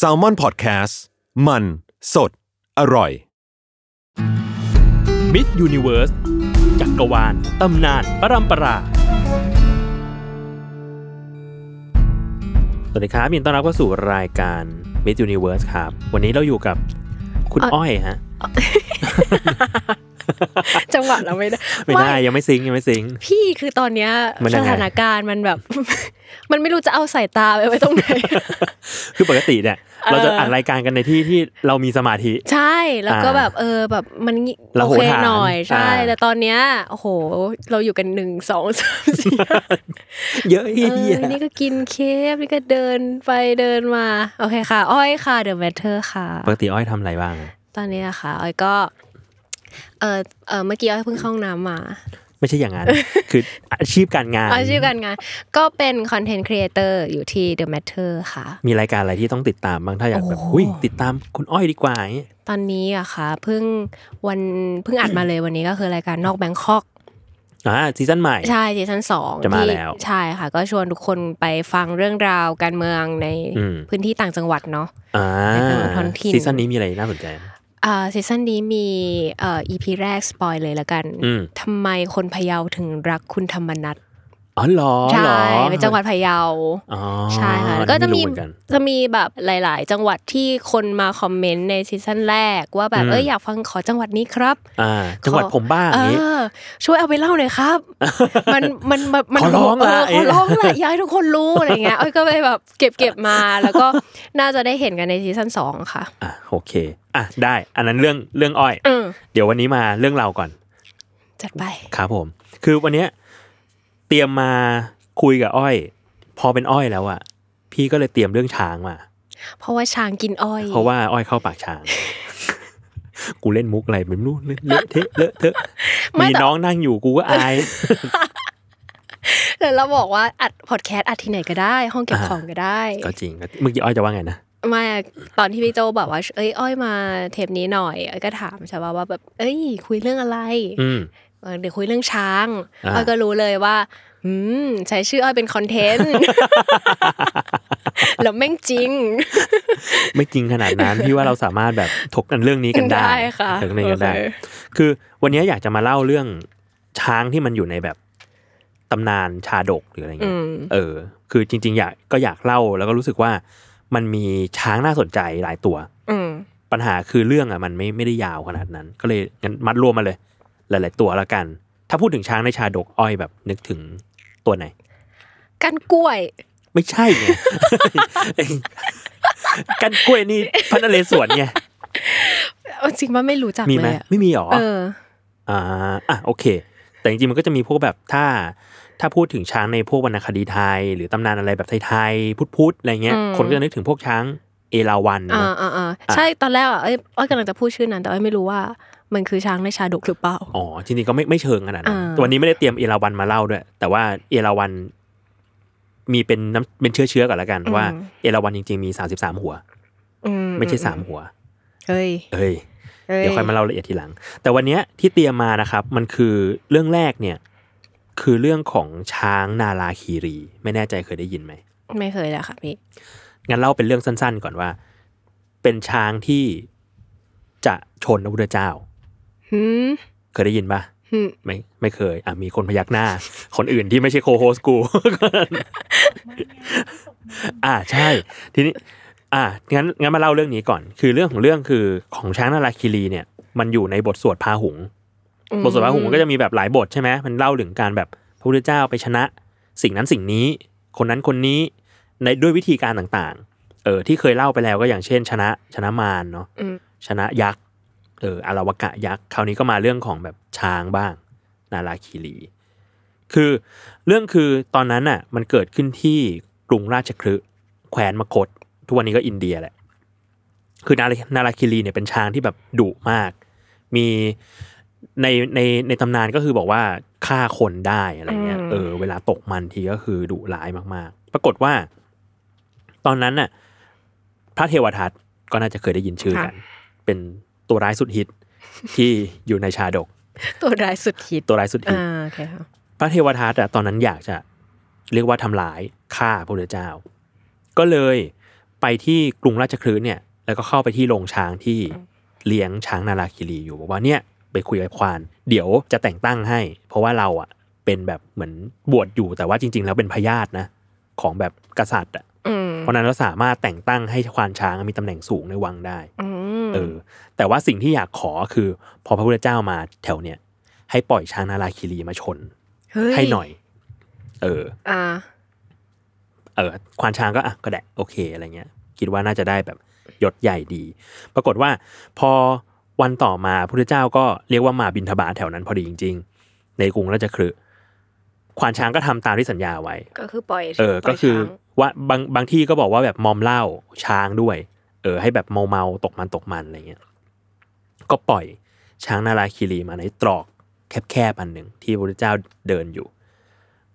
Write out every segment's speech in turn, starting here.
s a l m o n PODCAST มัน สด อร่อย Myth Universe จักรวาลตำนานปรัมปรา สวัสดีครับยินดีต้อนรับเข้าสู่รายการ Myth Universe ครับ วันนี้เราอยู่กับคุณอ้อยฮะ จังหวะเราไม่ได้ไม่ได้ยังไม่ซิงค์ยังไม่ซิงค์พี่คือตอนเนี้ยมันสยังไงถานการณ์มันแบบ มันไม่รู้จะเอาสายตาไปไว้ตรงไหนคือปกติเนี่ยเออเราจะอ่านรายการกันในที่ที่เรามีสมาธิ ใช่แล้วก็อ่าแบบเออแบบมันเราโอโหเคฐานหน่อยใช่อ่าแต่ตอนเนี้ยโอ้โห เราอยู่กันหนึ่งสองสามสี่ห้าเยอะเอเฮียอนี่ก็กินเคฟนี่ก็เดินไปเดินมา โอเคค่ะ อ้อยค่ะ The Matter ค่ะ ปกติอ้อยทำอะไรบ้าง ตอนนี้นะคะอ้อยก็ เออเออเมื่อกี้อ้อยเพิ่งเข้าห้องน้ำมา ไม่ใช่อย่างนั้น คืออาชีพการงาน อาชีพการงาน ก็เป็น content creator อยู่ที่ The Matter ค่ะ มีรายการอะไรที่ต้องติดตามบ้างถ้าอยากแบบโอ้โหหุยติดตามคุณอ้อยดีกว่าอย่างเงี้ยตอนนี้อะค่ะเพิ่งวันเพิ่งอัดมาเลยวันนี้ก็คือรายการนอกแบงคอกอ่าซีซั่นใหม่ใช่ซีซั่นสองจะมาที่แล้วใช่ค่ะ ก็ชวนทุกคนไปฟังเรื่องราวการเมืองในอืมพื้นที่ต่างจังหวัดเนาะอ่าในแต่ละท้องถิ่นซีซั่นนี้มีอะไรน่าสนใจ อ่าซีซั่นนี้มีเอ่อ EP แรก spoil เลยละกันอืมทำไมคนพะเยาถึงรักคุณธรรมนัส อ๋อเหรอใช่เหรอเป็นจังหวัดพะเยาอ๋อใช่ค่ะแล้วก็จะมีไรู้เหอนกันจะมีแบบหลาย ๆ จังหวัดที่คนมาคอมเมนต์ในซีซั่นแรก ว่าแบบอืมเอออยากฟังขอจังหวัดนี้ครับอ่าจังหวัดผมบ้างอย่างนี้เออช่วยเอาไปเล่าหน่อยครับ มันมันมันมันขอร้องละเขอร้องละอยากให้ทุกคนรู้อะไรเงี้ยอ้อยก็ไปแบบเก็บเก็บมาแล้วก็น่าจะได้เห็นกันในซีซั่นสองค่ะอะโอเคอะได้ อันนั้นเรื่องเรื่องอ้อยอืมเดี๋ยววันนี้มาเรื่องเราก่อน จัดไปครับผม คือวันเนี้ย เตรียมมาคุยกับอ้อย พอเป็นอ้อยแล้วอะพี่ก็เลยเตรียมเรื่องช้างมา เพราะว่าช้างกินอ้อย เพราะว่าอ้อยเข้าปากช้าง กูเล่นมุกอะไรไม่รู้เลอะเทะเลอะเทอะมีน้องนั่งอยู่กูก็อายแล้วเราบอกว่าอัดพอดแคสต์อัดที่ไหนก็ได้ ห้องเก็บอ่าของก็ได้ ก็จริงก็เมื่อกี้อ้อยจะว่าไงนะไม่อะตอนที่พี่โจบอกว่า เอ้ยอ้อยมาเทปนี้หน่อยอ้อยก็ถามใช่ป่ะว่าแบบ เอ้ย คุยเรื่องอะไรอืม เออเดี๋ยวคุยเรื่องช้างอ่าอ้อยก็รู้เลยว่าอืมใช้ชื่ออ้อยเป็นคอนเทนต์แล้วแม่งจริง ไม่จริงขนาดนั้นพี่ว่าเราสามารถแบบถกกันเรื่องนี้กันได้ได้ค่ะถกกันเรื่องนี้กันได้โอเคคือวันนี้อยากจะมาเล่าเรื่องช้างที่มันอยู่ในแบบตำนานชาดกหรืออะไรอืเงี้ยมเออ คือจริง ๆ อยากก็อยากเล่าแล้วก็รู้สึกว่ามันมีช้างน่าสนใจหลายตัวอืมปัญหาคือเรื่องอะมันไม่ไม่ได้ยาวขนาดนั้น ก็เลยงั้นมัดรวมมาเลย หลาย ๆ ตัวละกัน ถ้าพูดถึงช้างในชาดกอ้อยแบบนึกถึงตัวไหนกันกล้วย ไม่ใช่ไงกันกล้วยนี่พันนเรศวรไงเอาจริงว่าไม่รู้จักมีเลไหมยอะไม่มีหรอเอออ่าอะโอเค แต่จริงๆมันก็จะมีพวกแบบถ้า ถ้าพูดถึงช้างในพวกวรรณคดีไทย หรือตำนานอะไรแบบไทยๆพุทธๆอะไรเงี้ยอืมคนก็จะนึกถึงพวกช้างเอราวัณอ่าเนอะอ่าอ่าใช่ตอนแรกอะเอ้ยอ้อยกำลังจะพูดชื่อนั้น แต่อ้อยไม่รู้ว่า มันคือช้างในชาดกหรือเปล่า อ๋อจริงๆก็ไม่ไม่เชิงขนาดนั้นอ่าวันนี้ไม่ได้เตรียมเอราวัณมาเล่าด้วย แต่ว่าเอราวัณมีเป็นน้ำเป็นเชื้อเชื้อๆก่อนละกันว่าเอราวัณจริงๆมีสามสิบสามหัวอืไม่ใช่สามหัวเฮ้ยเอ้ยฮ้เดี๋ยวค่อยมาเล่าละเอียดทีหลัง แต่วันเนี้ยที่เตรียมมานะครับ มันคือเรื่องแรกเนี่ย คือเรื่องของช้างนาราคีรี ไม่แน่ใจเคยได้ยินไหมไม่เคยเลยค่ะพี่งั้นเล่าเป็นเรื่องสั้น ๆ ก่อนว่า เป็นช้างที่จะชนพระพุทธเจ้าหืม เคยได้ยินปะหืมไม่ไม่เคย อะมีคนพยักหน้า คนอื่นที่ไม่ใช่โคโฮสกูอ่าใช่ ทีนี้ อ่างั้นงั้นมาเล่าเรื่องนี้ก่อน คือเรื่องของเรื่องคือของช้างนาราคีรีเนี่ย มันอยู่ในบทสวดพาหุง บทสวดพระหุงมันก็จะมีแบบหลายบทใช่ไหมมันเล่าถึงการแบบพระพุทธเจ้าไปชนะ สิ่งนั้นสิ่งนี้ คนนั้นคนนี้ในด้วยวิธีการต่างๆ เออที่เคยเล่าไปแล้วก็อย่างเช่น ชนะชนะมารเนาะอืมชนะยักษ์ เอออารวกะยักษ์คราวนี้ก็มาเรื่องของแบบช้างบ้าง นาราคีรี คือเรื่องคือตอนนั้นน่ะมันเกิดขึ้นที่กรุงราชคฤห์แคว้นมคต ทุกวันนี้ก็อินเดียแหละ คือนารานาราคิรีเนี่ยเป็นช้างที่แบบดุมาก มีในในในตำนานก็คือบอกว่าฆ่าคนได้อะไรเงี้ยอืมเออเวลาตกมันทีก็คือดุร้ายมากๆ ปรากฏว่า ตอนนั้นน่ะพระเทวทัตก็น่าจะเคยได้ยินชื่อกัน เป็น ตัวร้ายสุดฮิตที่อยู่ในชาดก ตัวร้ายสุดฮิตตัวร้ายสุดฮิตอ่าโอเคค่ะพระเทวทัตอะตอนนั้นอยากจะเรียกว่าทำลายฆ่าพระพุทธเจ้า ก็เลยไปที่กรุงราชคฤห์เนี่ย แล้วก็เข้าไปที่โรงช้างที่เลี้ยงช้างนาราคิรีอยู่บอกว่าเนี่ยไปคุยกับควาน เดี๋ยวจะแต่งตั้งให้ เพราะว่าเราอะเป็นแบบเหมือนบวชอยู่แต่ว่าจริง ๆ แล้วเป็นพญาตินะของแบบกษัตริย์อะอืม เพราะฉะนั้นเราสามารถแต่งตั้งให้ควานช้างมีตำแหน่งสูงในวังได้อืมเออ แต่ว่าสิ่งที่อยากขอคือ พอพระพุทธเจ้ามาแถวเนี่ยให้ปล่อยช้างนาราคิรีมาชนเฮ้ยให้หน่อย เอออ่าเออควานช้างก็อะก็ได้โอเคอะไรเงี้ย คิดว่าน่าจะได้แบบยศใหญ่ดี ปรากฏว่า พอวันต่อมาพระพุทธเจ้าก็เรียกว่ามาบินทบาทแถวนั้นพอดีจริง ๆ ในกรุงราชคฤห์ควานช้างก็ทำตามที่สัญญาไว้ ก็คือปล่อยเออปล่ก็ยคือช้าง ว่าบางบางที่ก็บอกว่าแบบมอมเหล้าช้างด้วย เออ ให้แบบเมาเมาตกมันตกมันอะไรเงี้ยก็ปล่อยช้างนาราคีรีมาในตรอกแคบๆอันหนึ่งที่พระพุทธเจ้าเดินอยู่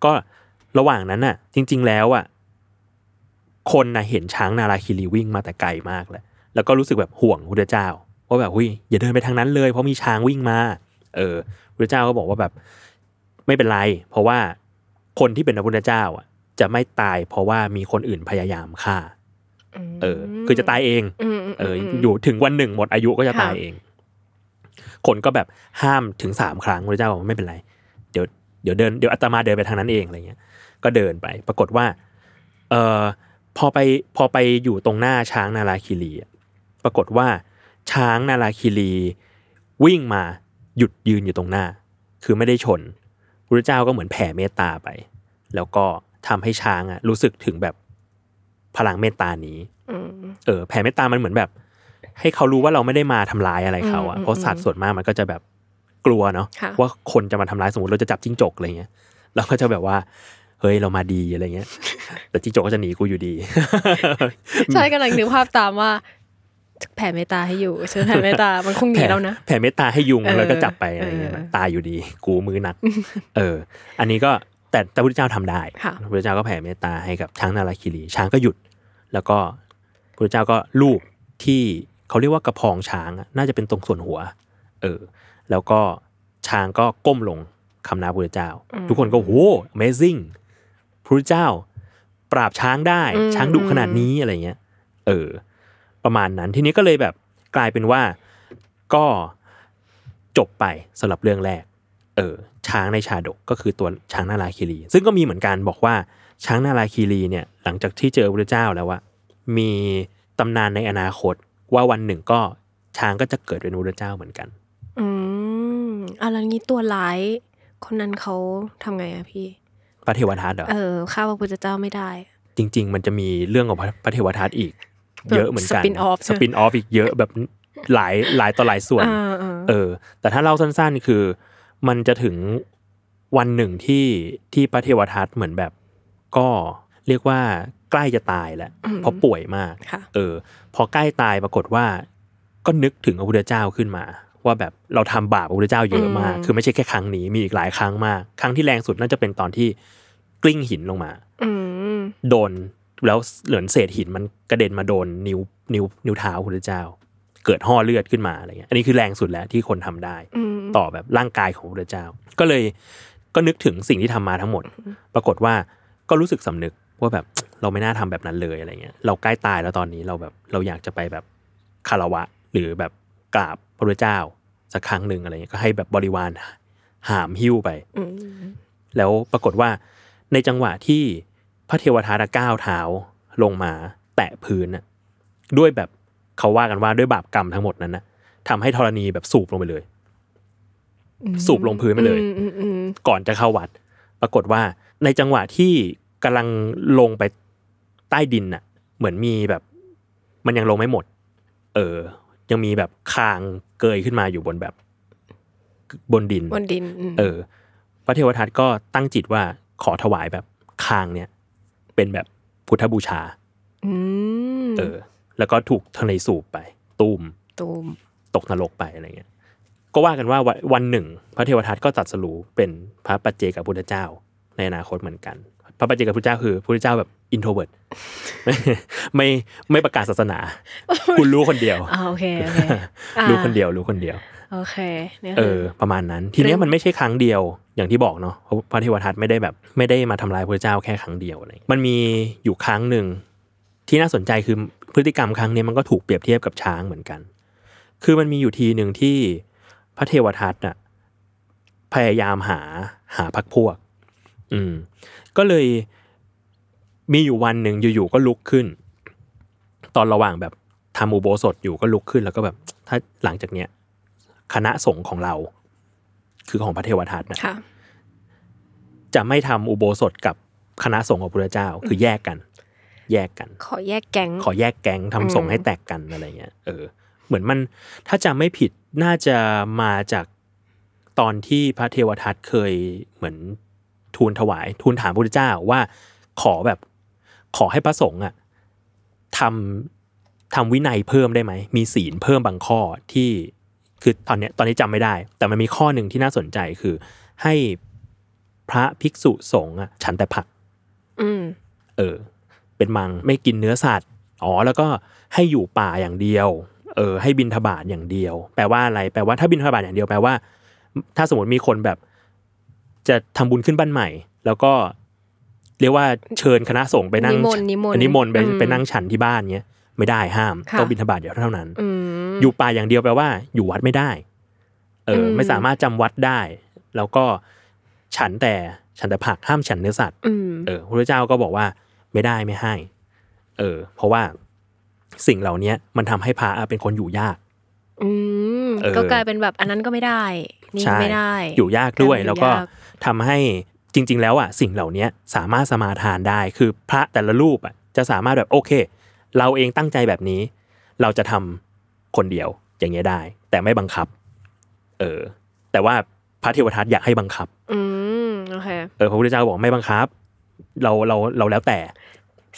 ก็ระหว่างนั้นน่ะ จริง ๆแล้วอะคนน่ะเห็นช้างนาราคีรีวิ่งมาแต่ไกลมากแล้วแล้วก็รู้สึกแบบห่วงพระพุทธเจ้าว่าแบบหุยอย่าเดินไปทางนั้นเลยเพราะมีช้างวิ่งมา เออพระพุทธเจ้าก็บอกว่าแบบไม่เป็นไร เพราะว่าคนที่เป็นพระพุทธเจ้าอะ จะไม่ตายเพราะว่ามีคนอื่นพยายามฆ่า เออ คือจะตายเองอืมมเอออมอยู่ถึงวันหนึ่งหมดอายุก็จะตายค่ะเอง คนก็แบบห้ามถึงสามครั้งพระเจ้าบอกว่าไม่เป็นไร เดี๋ยวเดี๋ยวเดินเดี๋ยวอาตมาเดินไปทางนั้นเองอะไรเงี้ย ก็เดินไป ปรากฏว่า เออพอไปพอไปอยู่ตรงหน้าช้างนาราคิรีอะปรากฏว่าช้างนาราคิรีวิ่งมาหยุดยืนอยู่ตรงหน้า คือไม่ได้ชนพระเจ้าก็เหมือนแผ่เมตตาไป แล้วก็ ทำให้ช้างอะรู้สึกถึงแบบพลังเมตตานี้อืมเออ แผ่เมตตามันเหมือนแบบ ให้เขารู้ว่าเราไม่ได้มาทำร้ายอะไรเขาอะอืมเพราะสัตว์ส่วนมากมันก็จะแบบกลัวเนาะค่ะว่าคนจะมาทำร้ายสมมติเราจะจับจิ้งจกอะไรเงี้ยเราก็จะแบบว่าเฮ้ยเรามาดีอะไรเงี้ย แต่จิ้งจกก็จะหนีกูอยู่ดี ใช่กำลังนึกภาพตามว่า แผ่เมตตาให้อยู่เชิญแผ่เมตตามันคงหนีแล้วนะแผ่เมตตาให้ยุงเออแล้วก็จับไปอะไรเงี้ยเออตายอยู่ดี กูมือหนัก เออ อันนี้ก็ แต่แต่พระพุทธเจ้าทำได้ค่ะพระพุทธเจ้าก็แผ่เมตตาให้กับช้างนาราคิรี ช้างก็หยุด แล้วก็พระพุทธเจ้าก็ลูบที่เขาเรียกว่ากระพองช้างอะน่าจะเป็นตรงส่วนหัว เออ แล้วก็ช้างก็ก้มลงคำนาพระพุทธเจ้า ทุกคนก็โห amazing พระพุทธเจ้า ปราบช้างได้อืมช้างดุขนาดนี้อะไรเงี้ย เออ ประมาณนั้นทีนี้ก็เลยแบบกลายเป็นว่าก็จบไปสำหรับเรื่องแรก เออช้างในชาดกก็คือตัวช้างนาราคีรี ซึ่งก็มีเหมือนกันบอกว่าช้างนาราคีรีเนี่ยหลังจากที่เจอพระเจ้าแล้วว่ามีตำนานในอนาคตว่าวันหนึ่งก็ช้างก็จะเกิดเป็นพระเจ้าเหมือนกัน อืมอะแล้วงี้ตัวร้ายคนนั้นเขาทำไงอะพี่พระเทวทัตเหรอเออฆ่าพระพุทธเจ้าไม่ได้ จริง ๆ มันจะมีเรื่องของพระพระเทวทัตอีก เยอะเหมือนกัน spin-off ใช่สไหมปินออฟอีกเยอะแบบหลายหลายต่อหลายส่วนอ่าอ่าเออ แต่ถ้าเล่าสั้นๆ คือ มันจะถึงวันหนึ่งที่ที่พระเทวทัตเหมือนแบบ ก็เรียกว่าใกล้จะตายแล้วเพราะป่วยมากค่ะเออ พอใกล้ตายปรากฏว่า ก็นึกถึงพระพุทธเจ้าขึ้นมา ว่าแบบเราทำบาปพระพุทธเจ้าเยอะมากอืมคือไม่ใช่แค่ครั้งนี้มีอีกหลายครั้งมาก ครั้งที่แรงสุดน่าจะเป็นตอนที่กลิ้งหินลงมาอืมโดนแล้วเหลือนเศษหินมันกระเด็นมาโดนนิ้วนิ้วนิ้วเท้าพระพุทธเจ้า เกิดห่อเลือดขึ้นมาอะไรเงี้ยอันนี้คือแรงสุดแล้วที่คนทำได้อืม ต่อแบบร่างกายของพระพุทธเจ้า ก็เลยก็นึกถึงสิ่งที่ทำมาทั้งหมด ปรากฏว่าก็รู้สึกสำนึกว่าแบบเราไม่น่าทำแบบนั้นเลยอะไรเงี้ยเราใกล้ตายแล้วตอนนี้เราแบบเราอยากจะไปแบบคารวะ หรือแบบกราบพระพุทธเจ้าสักครั้งหนึ่งอะไรเงี้ยก็ให้แบบบริวารหามหิ้วไปอืมแล้วปรากฏว่าในจังหวะที่พระเทวทัตก้าวเท้าลงมาแตะพื้นน่ะด้วยแบบเขาว่ากันว่าด้วยบาปกรรมทั้งหมดนั้นนะทำให้ธรณีแบบสูบลงไปเลย สูบลงพื้นไปเลยอืมอืมอืมก่อนจะเข้าวัด ปรากฏว่าในจังหวะที่กำลังลงไปใต้ดินน่ะ เหมือนมีแบบ มันยังลงไม่หมด เออ ยังมีแบบคางเกยขึ้นมาอยู่บนแบบ บนดิน บนดินมเออ พระเทวทัตก็ตั้งจิตว่าขอถวายแบบคางเนี่ย เป็นแบบพุทธบูชาอืมเออ แล้วก็ถูกทะเลสูบไป ตูมตูมตกนรกไปอะไรเงี้ย ก็ว่ากันว่าวันวันหนึ่ง พระเทวทัตก็ตรัสรู้เป็นพระปัจเจกพุทธเจ้าในอนาคตเหมือนกัน พระปัจเจกพุทธเจ้าคือพุทธเจ้าแบบ introvert ไม่ไม่ประกาศศาสนา คุณรู้คนเดียวอ่าโอเคโอเคอ่ารู้คนเดียวรู้คนเดียวโอเคเนี่ยเอคืออประมาณนั้น ทีเนี้ยมันไม่ใช่ครั้งเดียวอย่างที่บอกเนาะเพราะพระเทวทัตไม่ได้แบบ ไม่ได้มาทำลายพระเจ้าแค่ครั้งเดียวอะไรมันมีอยู่ครั้งหนึ่งที่น่าสนใจคือพฤติกรรมครั้งนี้มันก็ถูกเปรียบเทียบกับช้างเหมือนกัน คือมันมีอยู่ทีหนึ่งที่ พระเทวทัตน่ะพยายามหาหาพักพวก อืม ก็เลยมีอยู่วันหนึ่งอยู่ๆก็ลุกขึ้น ตอนระหว่างแบบทำอุโบสถอยู่ก็ลุกขึ้นแล้วก็แบบ ถ้าหลังจากเนี้ยคณะสงฆ์ของเรา คือของพระเทวทัตนะค่ะจะไม่ทำอุโบสถกับคณะสงฆ์ของพระเจ้า คือแยกกัน แยกกัน ขอแยกแก๊งขอแยกแก๊งทำสงฆ์ให้แตกกันอะไรเงี้ยเออ เหมือนมันถ้าจำไม่ผิดน่าจะมาจากตอนที่พระเทวทัตเคยเหมือนทูลถวาย ทูลถามพระพุทธเจ้าว่าขอแบบขอให้พระสงฆ์อะทำทำวินัยเพิ่มได้ไหม มีศีลเพิ่มบางข้อที่คือตอนเนี้ยตอนนี้จำไม่ได้ แต่มันมีข้อหนึ่งที่น่าสนใจคือ ให้พระภิกษุสงฆ์อะฉันแต่ผักอืมเออ เป็นมังไม่กินเนื้อสัตว์อ๋อแล้วก็ให้อยู่ป่าอย่างเดียว เออให้บินทบาทอย่างเดียว แปลว่าอะไร แปลว่าถ้าบินทบาทอย่างเดียวแปลว่า ถ้าสมมติมีคนแบบจะทำบุญขึ้นบ้านใหม่ แล้วก็เรียกว่าเชิญคณะสงฆ์ไปนั่งนิมนต์นิมนต์นิมนต์ไปอืมไปนั่งฉันที่บ้านเงี้ยไม่ได้ห้ามค่ะต้องบินทบาทเดียวเท่านั้นอืมอยู่ป่าอย่างเดียวแปลว่า อยู่วัดไม่ได้ เอออมไม่สามารถจำวัดได้ แล้วก็ฉันแต่ฉันแต่ผักห้ามฉันเนื้อสัตว์อืมเออพระเจ้าก็บอกว่า ไม่ได้ไม่ให้ เออ เพราะว่า สิ่งเหล่านี้มันทำให้พระเป็นคนอยู่ยากอืมเออก็กลายเป็นแบบอันนั้นก็ไม่ได้ นี่ก็ไม่ได้ อยู่ยากด้วยการอยู่แล้วก็ยากทำให้จริง ๆ แล้วอะสิ่งเหล่านี้สามารถสมาทานได้คือพระแต่ละรูปอะจะสามารถแบบโอเค เราเองตั้งใจแบบนี้ เราจะทำคนเดียวอย่างเงี้ยได้ แต่ไม่บังคับ เออ แต่ว่าพระเทวทัตอยากให้บังคับ อืมโอเคเออพระพุทธเจ้าบอกไม่บังคับ เราเราเราแล้วแต่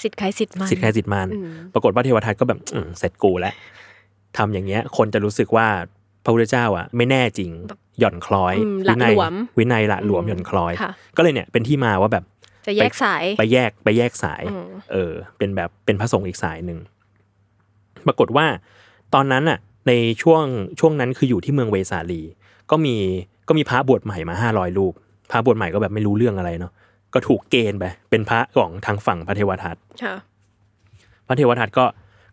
สิทธิ์ใครสิทธิ์มันสิทธิ์ใครสิทธิ์มันอืมปรากฏว่าเทวทัตก็แบบอืมเสร็จกูแล้วทำอย่างเงี้ย คนจะรู้สึกว่าพระพุทธเจ้าอะไม่แน่จริงหย่อนคล้อยอืมหละวินัยหลวมวินัยละหลวมอืมหย่อนคล้อยค่ะก็เลยเนี่ยเป็นที่มาว่าแบบจะแยกสายไปแยกไปแยกสายอืมเออ เป็นแบบเป็นพระสงฆ์อีกสายหนึ่งปรากฏว่า ตอนนั้นอะ ในช่วงช่วงนั้นคืออยู่ที่เมืองเวสาลี ก็มีก็มีพระบวชใหม่มาห้าร้อยรูปพระบวชใหม่ก็แบบไม่รู้เรื่องอะไรเนาะ ก็ถูกเกณฑ์ไปเป็นพระของทางฝั่งพระเทวทัตค่ะพระเทวทัตก็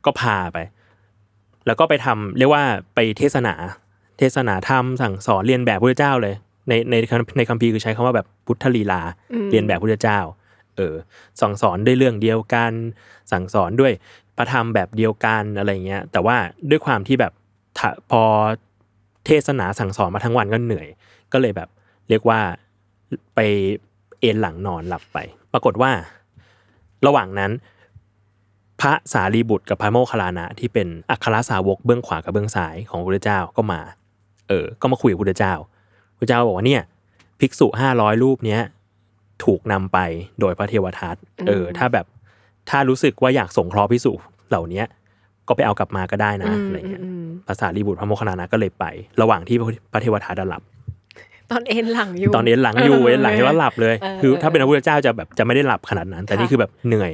ก็พาไป แล้วก็ไปทำเรียกว่าไปเทศนา เทศนาธรรมสั่งสอนเรียนแบบพระเจ้าเลย ในในในคัมภีร์คือใช้คำว่าแบบพุทธลีลาอืมเรียนแบบพระเจ้า เออสั่งสอนด้วยเรื่องเดียวกัน สั่งสอนด้วยพระธรรมแบบเดียวกันอะไรเงี้ย แต่ว่าด้วยความที่แบบถ้าพอเทศนาสั่งสอนมาทั้งวันก็เหนื่อย ก็เลยแบบ เรียกว่าไป เอนหลังนอนหลับไป ปรากฏว่า ระหว่างนั้น พระสารีบุตรกับพระโมคคัลลานะที่เป็นอัครสาวกเบื้องขวากับเบื้องซ้ายของพระพุทธเจ้าก็มา เออ ก็มาคุยกับพระพุทธเจ้าพระเจ้าบอกว่าเนี่ย ภิกษุห้าร้อยรูปเนี้ยถูกนำไปโดยพระเทวทัตเออ ถ้าแบบถ้ารู้สึกว่าอยากสงเคราะห์ภิกษุเหล่าเนี้ยก็ไปเอากลับมาก็ได้นะอืมอะไรเงี้ยอืมภาษารีบุตรพระโมคคัลลานะก็เลยไป ระหว่างที่พระเทวทัตหลับ ตอนเอ็นหลังอยู่ตอนเอ็นหลังอยู่เอ็นหลังแล้วหลับเลยเออคือ ถ้าเป็นพระพุทธเจ้าจะแบบจะไม่ได้หลับขนาดนั้น แต่ค่ะนี่คือแบบเหนื่อย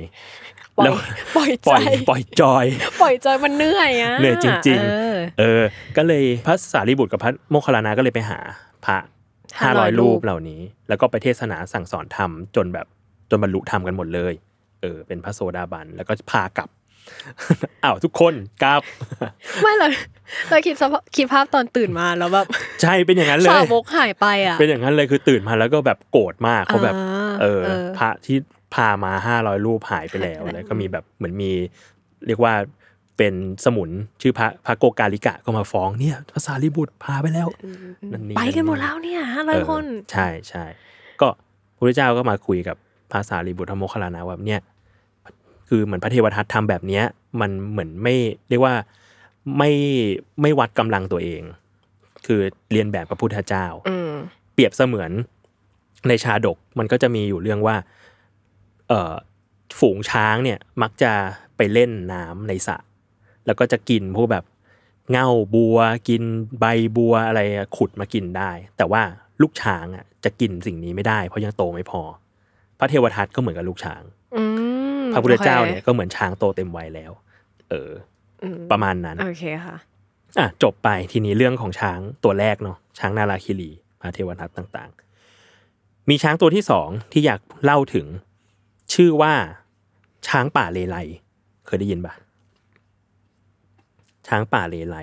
ปล่อยแล้วปล่อยปใจล่อยปล่อยจอย ปล่อยใจมันเหนื่อยอะเหนื่อยจริงๆเออเออ ก็เลยพระสารีบุตรกับพระโมคคัลลานะก็เลยไปหาพระห้าร้อย500รูปเหล่านี้ แล้วก็ไปเทศนาสั่งสอนธรรมจนแบบจนบรรลุธรรมกันหมดเลย เออ เป็นพระโสดาบัน แล้วก็พากลับ อ้าวทุกคนกลับไม่เราเราคิดสภาพคิดภาพตอนตื่นมาแล้วแบบใช่เป็นอย่างนั้นเลสายวกหายไปอะเป็นอย่างนั้นเลยคือตื่นมาแล้วก็แบบโกรธมากเขาแบบอ่าเออเออพระที่พามาห้าร้อยรูปหายไปแล้วหายไปแล้วแล้วก็มีแบบเหมือนมี เรียกว่าเป็นสมุนชื่อพระพระโกกาลิกะก็มาฟ้องเนี่ยภาษาลิบุตรพาไปแล้วนั่นนี่ไปกันหมดแล้วเนี่ยห้าร้อยคนเออใช่ใช่ก็พระพุทธเจ้าก็มาคุยกับภาษาลีบุตรธรรมโมคคัลลานะว่าเนี่ย คือเหมือนพระเทวทัตทำแบบเนี้ย มันเหมือนไม่เรียกว่าไม่ไม่วัดกำลังตัวเอง คือเรียนแบบพระพุทธเจ้าอืมเปรียบเสมือนในชาดกมันก็จะมีอยู่เรื่องว่า เอ่อฝูงช้างเนี่ยมักจะไปไปเล่นน้ำในสระแล้วก็จะกินพวกแบบเง่าบัว กินใบบัวอะไรอะขุดมากินได้ แต่ว่าลูกช้างอะจะกินสิ่งนี้ไม่ได้ เพราะยังโตไม่พอ พระเทวทัตก็เหมือนกับลูกช้างอืม พระพุทธเจ้าเนี่ยโอก็เหมือนช้างโตเต็มวัยแล้ว เอออืมประมาณนั้นโอเคค่ะอะจบไปทีนี้เรื่องของช้างตัวแรกเนาะช้างนาราคิรีพระเทวทัตต่างๆ มีช้างตัวที่สองที่อยากเล่าถึง ชื่อว่าช้างป่าเลไลเคยได้ยินปะช้างป่าเลไล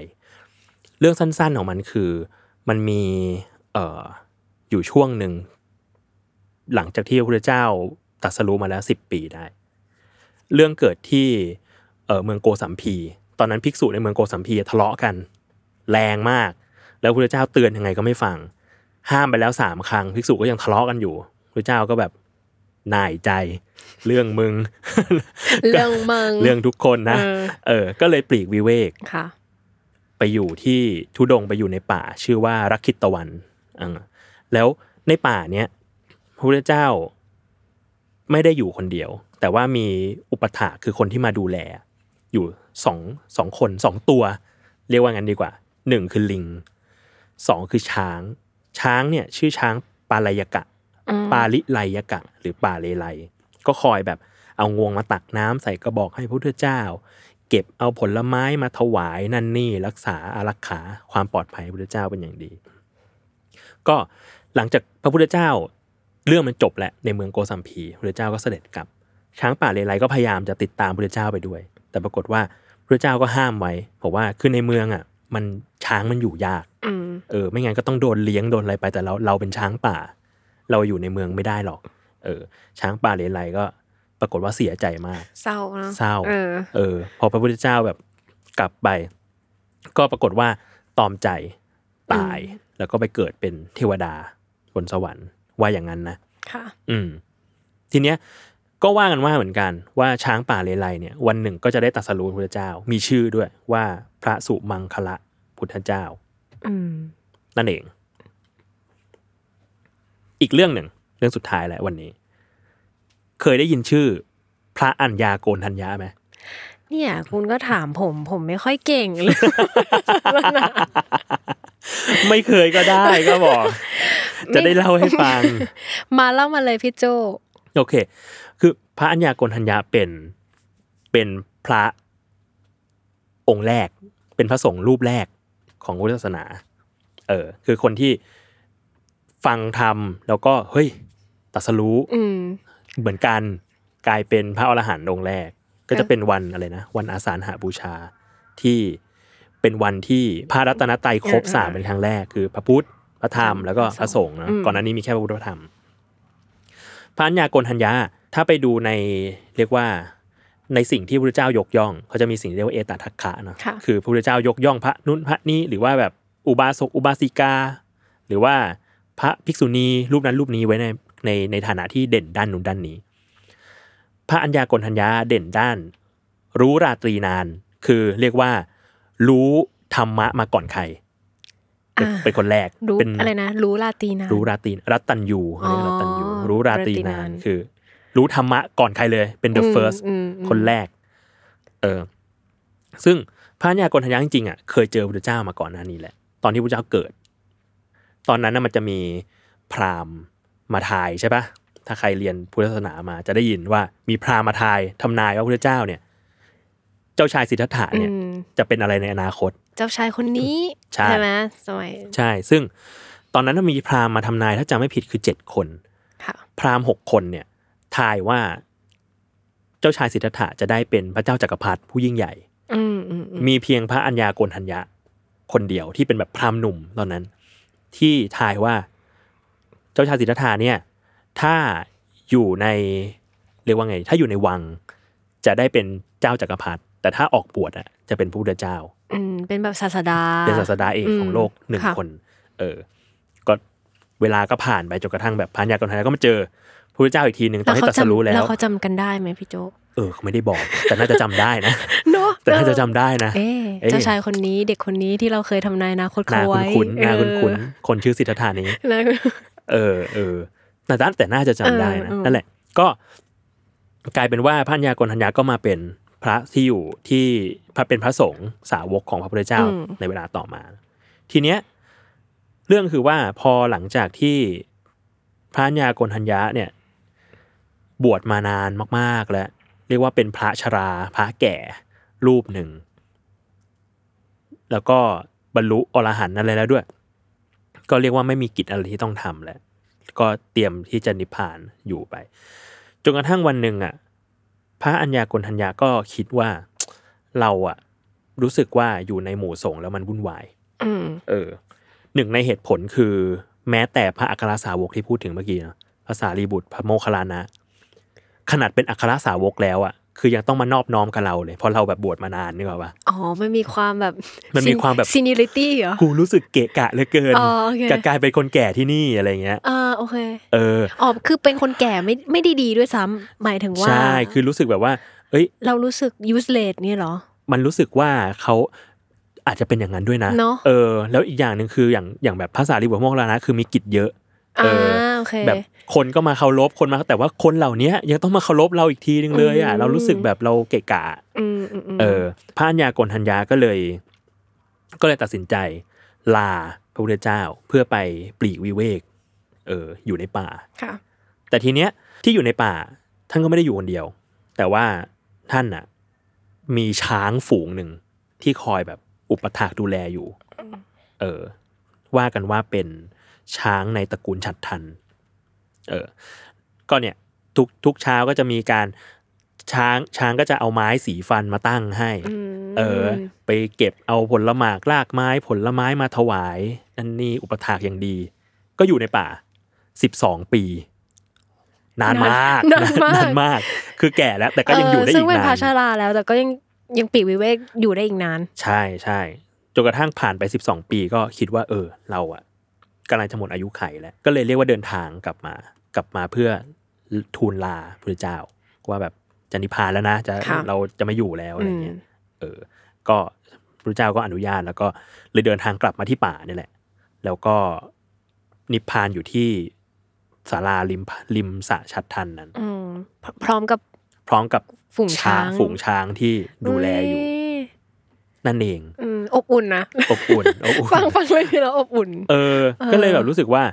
เรื่องสั้นๆของมันคือ มันมีเอ่ออยู่ช่วงหนึ่งหลังจากที่พระพุทธเจ้าตรัสรู้มาแล้วสิบปีได้ เรื่องเกิดที่เออเมืองโกสัมพี ตอนนั้นภิกษุในเมืองโกสัมพีทะเลาะกัน แรงมาก แล้วพระพุทธเจ้าเตือนยังไงก็ไม่ฟัง ห้ามไปแล้วสามครั้งภิกษุก็ยังทะเลาะกันอยู่พระเจ้าก็แบบหน่ายใจ เรื่องมึง เรื่องมึง เรื่องทุกคนนะ เออเออก็เลยปลีกวิเวกค่ะ ไปอยู่ที่ทุดงค์ไปอยู่ในป่า ชื่อว่ารักขิตตะวันอ่าแล้วในป่าเนี้ยพระพุทธเจ้า ไม่ได้อยู่คนเดียว แต่ว่ามีอุปถากคือคนที่มาดูแล อยู่สองสองคนสองตัว เรียกว่างั้นดีกว่าหนึ่งคือลิงสองคือช้าง ช้างเนี่ยชื่อช้างปาลายกะอืมปาลิไลยกะ หรือปาเลไลก็คอยแบบเอางวงมาตักน้ำใส่กระบอกให้พระพุทธเจ้า เก็บเอาผลไม้มาถวายนั่นนี่รักษาอารักขาความปลอดภัยพระพุทธเจ้าเป็นอย่างดี ก็หลังจากพระพุทธเจ้า เรื่องมันจบแหละในเมืองโกสัมพีพระพุทธเจ้าก็เสด็จกลับ ช้างป่าเลไลก็พยายามจะติดตามพระพุทธเจ้าไปด้วย แต่ปรากฏว่าพระพุทธเจ้าก็ห้ามไว้บอกว่าคือในเมืองอะ มันช้างมันอยู่ยากอืมเออ ไม่งั้นก็ต้องโดนเลี้ยงโดนอะไรไปแต่เราเราเป็นช้างป่า เราอยู่ในเมืองไม่ได้หรอก เออ ช้างป่าเลไลก็ปรากฏว่าเสียใจมาก เศร้าเนอะเศร้าเออ เออ พอพระพุทธเจ้าแบบกลับไป ก็ปรากฏว่าตอมใจตายแล้วก็ไปเกิดเป็นเทวดาบนสวรรค์ ว่าอย่างนั้นนะค่ะ อืม ทีเนี้ยก็ว่ากันว่าเหมือนกันว่าช้างป่าเลไลเนี่ย วันหนึ่งก็จะได้ตรัสรู้พระพุทธเจ้า มีชื่อด้วยว่าพระสุมังคละพุทธเจ้า อืม นั่นเอง อีกเรื่องหนึ่ง เรื่องสุดท้ายแหละวันนี้ เคยได้ยินชื่อ พระอัญญาโกนทัญญาไหมเนี่ย คุณก็ถามผม ผมไม่ค่อยเก่งเลย ไม่เคยก็ได้ก็บอก จะได้เล่าให้ฟัง มาเล่ามาเลยพี่โจโอเค คือพระอัญญาโกณทัญญาเป็นเป็นพระองค์แรก เป็นพระสงฆ์รูปแรกของพุทธศาสนา เออ คือคนที่ฟังธรรมแล้วก็เฮ้ยตรัสรู้อืมเหมือนกันกลายเป็นพระอรหันต์องค์แรก ก็จะเป็นวันอะไรนะ วันอาสาฬหบูชาที่ เป็นวันที่พระรัตนตรัยครบเออเออสามเป็นครั้งแรกคือพระพุทธพระธรรมแล้วก็พระสงฆ์นะอืมก่อนหน้านี้มีแค่พระพุทธพระธรรมพระอัญญาโกณทัญญาถ้าไปดูในเรียกว่าในสิ่งที่พระพุทธเจ้ายกย่อง เขาจะมีสิ่งที่เรียกว่าเอตทัคคะเนาะค่ะคือพระพุทธเจ้ายกย่องพระนุ่นพระนี้หรือว่าแบบอุบาสกอุบาสิกา หรือว่าพระภิกษุณีรูปนั้นรูปนี้ไว้ในในในฐานะที่เด่นด้านนู้นด้านนี้ พระอัญญาโกณทัญญาเด่นด้าน รู้ราตรีนาน คือเรียกว่า รู้ธรรมะมาก่อนใคร เป็นอ่าเป็นคนแรกรู้เป็นอะไรนะ รู้ลาตีนารู้ราตรีรัตตัญยูเขาเรียกรัตตัญยูอ๋อรู้ราตรีราตรีนานนานคือ รู้ธรรมะก่อนใครเลย เป็น the อืม first อืมอืมคนแรก เออ ซึ่งพระญากรทัญญาจริงๆอะเคยเจอพระพุทธเจ้ามาก่อนหน้านี้แหละ ตอนที่พระเจ้าเกิด ตอนนั้นน่ะมันจะมีพราหมณ์มาทายใช่ปะถ้าใครเรียนพุทธศาสนามาจะได้ยินว่ามีพราหมณ์มาทายทำนายว่าพระพุทธเจ้าเนี่ยเจ้าชายสิทธัตถะเนี่ยอืมจะเป็นอะไรในอนาคต เจ้าชายคนนี้ใช่ไหมสมัยใช่ ซึ่งตอนนั้นน่ะมีพราหมณ์มาทำนายถ้าจำไม่ผิดคือเจ็ดคนค่ะพราหมณ์หกคนเนี่ยทายว่า เจ้าชายสิทธัตถะจะได้เป็นพระเจ้าจักรพรรดิผู้ยิ่งใหญ่อืมอืมอืมมีเพียงพระอัญญาโกณทัญญะ คนเดียวที่เป็นแบบพราหมณ์หนุ่มตอนนั้น ที่ทายว่า เจ้าชายสิทธัตถะเนี่ย ถ้าอยู่ในเรียกว่าไง ถ้าอยู่ในวังจะได้เป็นเจ้าจักรพรรดิ แต่ถ้าออกบวชอะจะเป็นพระพุทธเจ้า อืมเป็นแบบศาสดาเป็นศาสดาเอกของโลกหนึ่งค่ะคนเออ ก็เวลาก็ผ่านไปจนกระทั่งแบบพระอัญญาโกณทัญญะก็มาเจอพระพุทธเจ้าอีกทีหนึ่งตอนที่ตรัสรู้แล้แล้ววเขาจำกันได้ไหมพี่โจเออเขาไม่ได้บอก แต่น่าจะจำได้นะเนาะแต่น่าจะจำได้นะเอ๊ะเอ๊ะเจ้าชายคนนี้เด็กคนนี้ที่เราเคยทำนายอนาคตหน้าเขาไว้คุ้นๆหน้าคุ้นๆคนชื่อสิทธัตถานี้เออเออเออแต่แต่แต่น่าจะจำได้นะเออเออนั่นแหละ ก็กลายเป็นว่าพระัญญาโกณทัญญาก็มาเป็น พระที่อยู่ที่พระเป็นพระสงฆ์สาวกของพระพุทธเจ้าอืมในเวลาต่อมา ทีเนี้ยเรื่องคือว่าพอหลังจากที่พระัญญาโกณทัญญะเนี่ย บวชมานานมาก ๆ แล้ว เรียกว่าเป็นพระชรา พระแก่รูปหนึ่ง แล้วก็บรรลุอรหันต์อะไรแล้วด้วย ก็เรียกว่าไม่มีกิจอะไรที่ต้องทำแล้ว ก็เตรียมที่จะนิพพานอยู่ไปจนกระทั่งวันหนึ่งอะ พระอัญญาโกณฑัญญะก็คิดว่าเราอะรู้สึกว่าอยู่ในหมู่สงฆ์แล้วมันวุ่นวายอืมเออ หนึ่งในเหตุผลคือ แม้แต่พระอัครสาวกที่พูดถึงเมื่อกี้เนอะพระสารีบุตรพระโมคคัลลานะ ขนาดเป็นอัครสาวกแล้วอะคือยังต้องมานอบน้อมกับเราเลยเพราะเราแบบบวชมานานนึกออกปะอ๋อมันมีความแบบมันมีความแบบ seniority เหรอกูรู้สึกเกะกะเหลือเกินอ๋อโอเคกับกลายเป็นคนแก่ที่นี่อะไรเงี้ยอ่าโอเคเอออ๋อคือเป็นคนแก่ไม่ไม่ได้ดีด้วยซ้ำหมายถึงว่าใช่คือรู้สึกแบบว่า เอ้ย เรารู้สึก useless นี่เหรอ มันรู้สึกว่าเขาอาจจะเป็นอย่างนั้นด้วยนะเนอะเออ แล้วอีกอย่างหนึ่งคืออย่างอย่างแบบภาษาลิบุตรโมกขลานะคือมีกิจเยอะเออ่าอโอเคแบบ คนก็มาเคารพคนมาแต่ว่าคนเหล่านี้ยังต้องมาเคารพเราอีกทีนึงเลยอะอืมเรารู้สึกแบบเราเกะกะอืมอืมอืมเออพระอัญญากลทัญญาก็เลย ก็เลยตัดสินใจ ลาพระพุทธเจ้าเพื่อไปปลีกวิเวก เออ อยู่ในป่าค่ะ แต่ทีเนี้ยที่อยู่ในป่า ท่านก็ไม่ได้อยู่คนเดียว แต่ว่าท่านน่ะ มีช้างฝูงหนึ่งที่คอยแบบอุปถากดูแลอยู่ เออ ว่ากันว่าเป็นช้างในตระกูลฉัดทัน เออก็เนี่ยทุกทุกเช้าก็จะมีการช้างช้างก็จะเอาไม้สีฟันมาตั้งให้อืมเออ ไปเก็บเอาผลหมากรากไม้ผลไม้มาถวายนั่นนี่อุปถากอย่างดี ก็อยู่ในป่าสิบสองปี นานมากนานมากนานมากคือแก่แล้ว แต่ก็ยังอยู่ได้เซึ่อีงกเป็นนาพานชาราแล้ว แต่ก็ยังยังปีกวิเวกอยู่ได้อีกนาน ใช่ใช่จนกระทั่งผ่านไปสิบสองปีก็คิดว่า เออ เราอะกำลังจะหมดอายุไขแล้ว ก็เลยเรียกว่าเดินทางกลับมา กลับมาเพื่อทูลลาพระเจ้า ว่าแบบจะนิพพานแล้วนะจะค่ะเราจะไม่อยู่แล้วอะไรเงี้ยอืมเออ ก็พระเจ้าก็อนุญาตแล้วก็เลยเดินทางกลับมาที่ป่านี่แหละ แล้วก็นิพพานอยู่ที่ศาลาริมริมสระชัดทันนั้นอืมพพร้อมกับพร้อมกับฝูงช้าง ฝูงช้างที่ดูแลอยู่เย นั่นเองอืมอบอุ่นนะอบอุ่นอบอุ่นฟังฟังเลยที่เราอบอุ่นเออเออ ก็เลยแบบรู้สึกว่า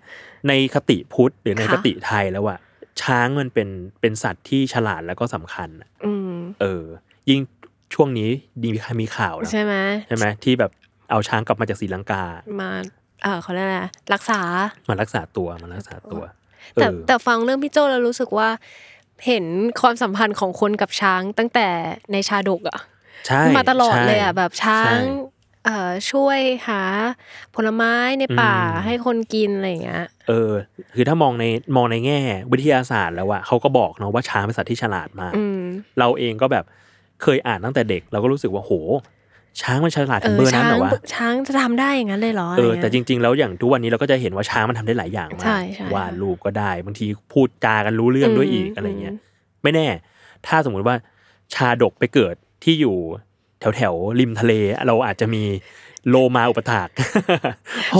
ในคติพุทธหรือในค่ะคติไทยแล้วอะช้างมันเป็นเป็นสัตว์ที่ฉลาดแล้วก็สำคัญอะอืมเออ ยิ่งช่วงนี้ดีมีมีข่าวนะใช่ไหมใช่ไหมที่แบบเอาช้างกลับมาจากศรีลังกา มาเออเขาเรียกอะไรรักษา มารักษาตัวมารักษาตัว แต่เออแต่ฟังเรื่องพี่โจแล้วรู้สึกว่า เห็นความสัมพันธ์ของคนกับช้างตั้งแต่ในชาดกอะใช่ มาตลอดใช่เลยอะแบบช้างใช่เอ่อช่วยหาผลไม้ในป่าอืมให้คนกินอะไรอย่างเงี้ย เออ คือถ้ามองในมองในแง่ วิทยาศาสตร์แล้วอะเขาก็บอกเนาะว่าช้างเป็นสัตว์ที่ฉลาดมากอืมเราเองก็แบบเคยอ่านตั้งแต่เด็ก เราก็รู้สึกว่าโห ช้างมันฉลาดเอถึงอเบอร์นั้นช้าเหงรอวะช้างจะทำได้อย่างนั้นเลยเหรอเออะไงี้ยแต่จริง ๆ แล้วอย่างทุกวันนี้เราก็จะเห็นว่าช้างมันทำได้หลายอย่างมาใช่กใช่วาดรูปก็ได้บางทีพูดจากันรู้เรื่องด้วยอีกอืมอะไรเงี้ยอืมไม่แน่ ถ้าสมมุติว่าชาดกไปเกิด ที่อยู่แถวแถวๆริมทะเล เราอาจจะมีโลมาอุปถาก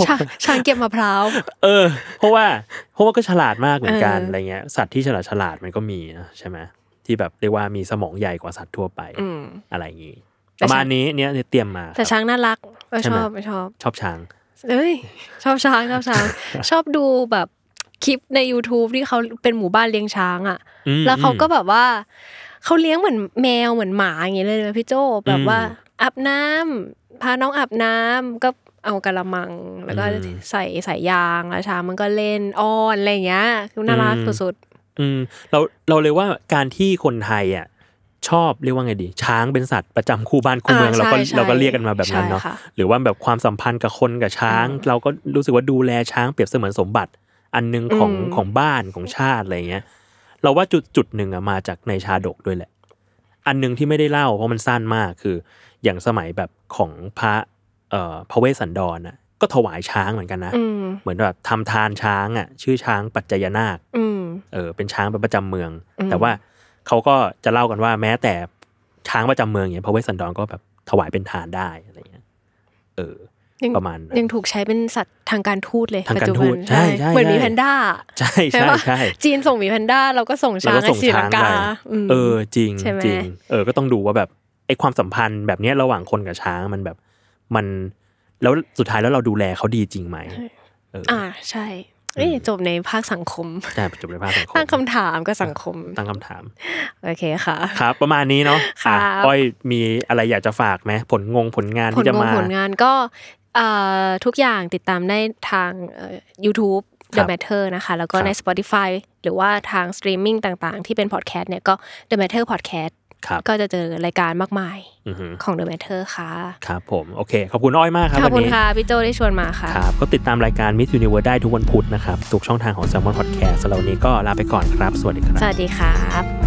ช้างช้างเก็บมะพร้าวเออ เพราะว่า เพราะว่าก็ฉลาดมากเหมือนกันเออออะไรเงี้ยสัตว์ที่ฉลาดฉลาดมันก็มีนะใช่ไหมที่แบบเรียกว่ามีสมองใหญ่กว่าสัตว์ทั่วไปอืมอะไรอย่างงี้แต่ประมาณช้างนี้เนี่ยเตรียมมา แต่ครับช้างน่ารักเออใช่ชไหมอบชอบ ชอบช้าง เอ้ย ชอบช้างชอบช้าง ชอบดูแบบคลิปใน YouTube ที่เขาเป็นหมู่บ้านเลี้ยงช้างอะอืมแล้วเขาก็แบบว่า เขาเลี้ยงเหมือนแมวเหมือนหมาอย่างเงี้ยเลยนะพี่โจแบบว่าอืมอาบน้ำพาน้องอาบน้ำก็เอากระมัง แล้วก็อืมใส่ใส่ยางแล้วช้างมันก็เล่นอ้อนอะไรอย่างเงี้ยคือน่ารักอืมสุดอืมเราเราเลยว่าการที่คนไทยอะชอบเรียกว่าไงดี ช้างเป็นสัตว์ประจำคู่บ้านคู่เมืองอ่าเราก็ใช่ใช่เราก็เรียกกันมาแบบนั้นเนาะใช่ค่ะหรือว่าแบบความสัมพันธ์กับคนกับช้าง เราก็รู้สึกว่าดูแลช้างเปรียบเสมือนสมบัติ อันหนึงของอืมของบ้านของชาติอะไรเงี้ย เราว่าจุดจุดหนึ่งอะมาจากในชาดกด้วยแหละ อันหนึงที่ไม่ได้เล่าเพราะมันสั้นมากคือ อย่างสมัยแบบของพระเอ่อพระเวสสันดรน่ะก็ถวายช้างเหมือนกันนะๆอืมเหมือนแบบทำทานช้างอะ ชื่อช้างปัจจยนาคอืมเออ เป็นช้างเป็นประจำเมืองอืมแต่ว่าเขาก็จะเล่ากันว่าแม้แต่ช้างประจำเมืองอย่างพระเวสสันดรก็แบบถวายเป็นทานได้อะไรเงี้ย เออยัง ประมาณนั้นยังถูกใช้เป็นสัตว์ทางการทูตเลยทางการปัจจุบันทูตใช่ใช่เหมือนหมีใช่แพนด้าใช่ใช่ใช่ปะใช่จีนส่งหมีแพนด้าเราก็ส่งเราช้างก็ให้ส่งศรีลัช้างงกาไปมเออจริงใช่ไหมจริงเออก็ต้องดูว่าแบบไอความสัมพันธ์แบบเนี้ยระหว่างคนกับช้างมันแบบมัน แล้วสุดท้ายแล้วเราดูแลเขาดีจริงไหมเอออ่าใช่เอ้ยจบในภาคสังคมใช่จบในภาคสังคมตั้งคำถามกับสังคมตั้งคำถามโอเคค่ะ ครับ ประมาณนี้เนาะครัอะบอ้อยมีอะไรอยากจะฝากไหมผลงงผลงานผลที่จะงงมาผลงานก็เอ่อ ทุกอย่างติดตามได้ทางเอ่อ YouTube ครั The Matter นะคะ แล้วก็ครับใน Spotify หรือว่าทางสตรีมมิ่งต่างๆ ที่เป็นพอดแคสต์เนี่ยก็ The Matter Podcast ครับก็จะเจอรายการมากมายอือฮึของ The Matter ค่ะ ครับผม โอเค ขอบคุณอ้อยมากครับขอบวันคุณนี้ค่ะ พี่โจได้ชวนมาค่ะ ครับ ก็ติดตามรายการ Myth Universe ได้ทุกวันพุธนะครับทุกช่องทางของ Salmon Podcast สำหรับวันนี้ก็ลาไปก่อนครับ สวัสดีครับ สวัสดีครับ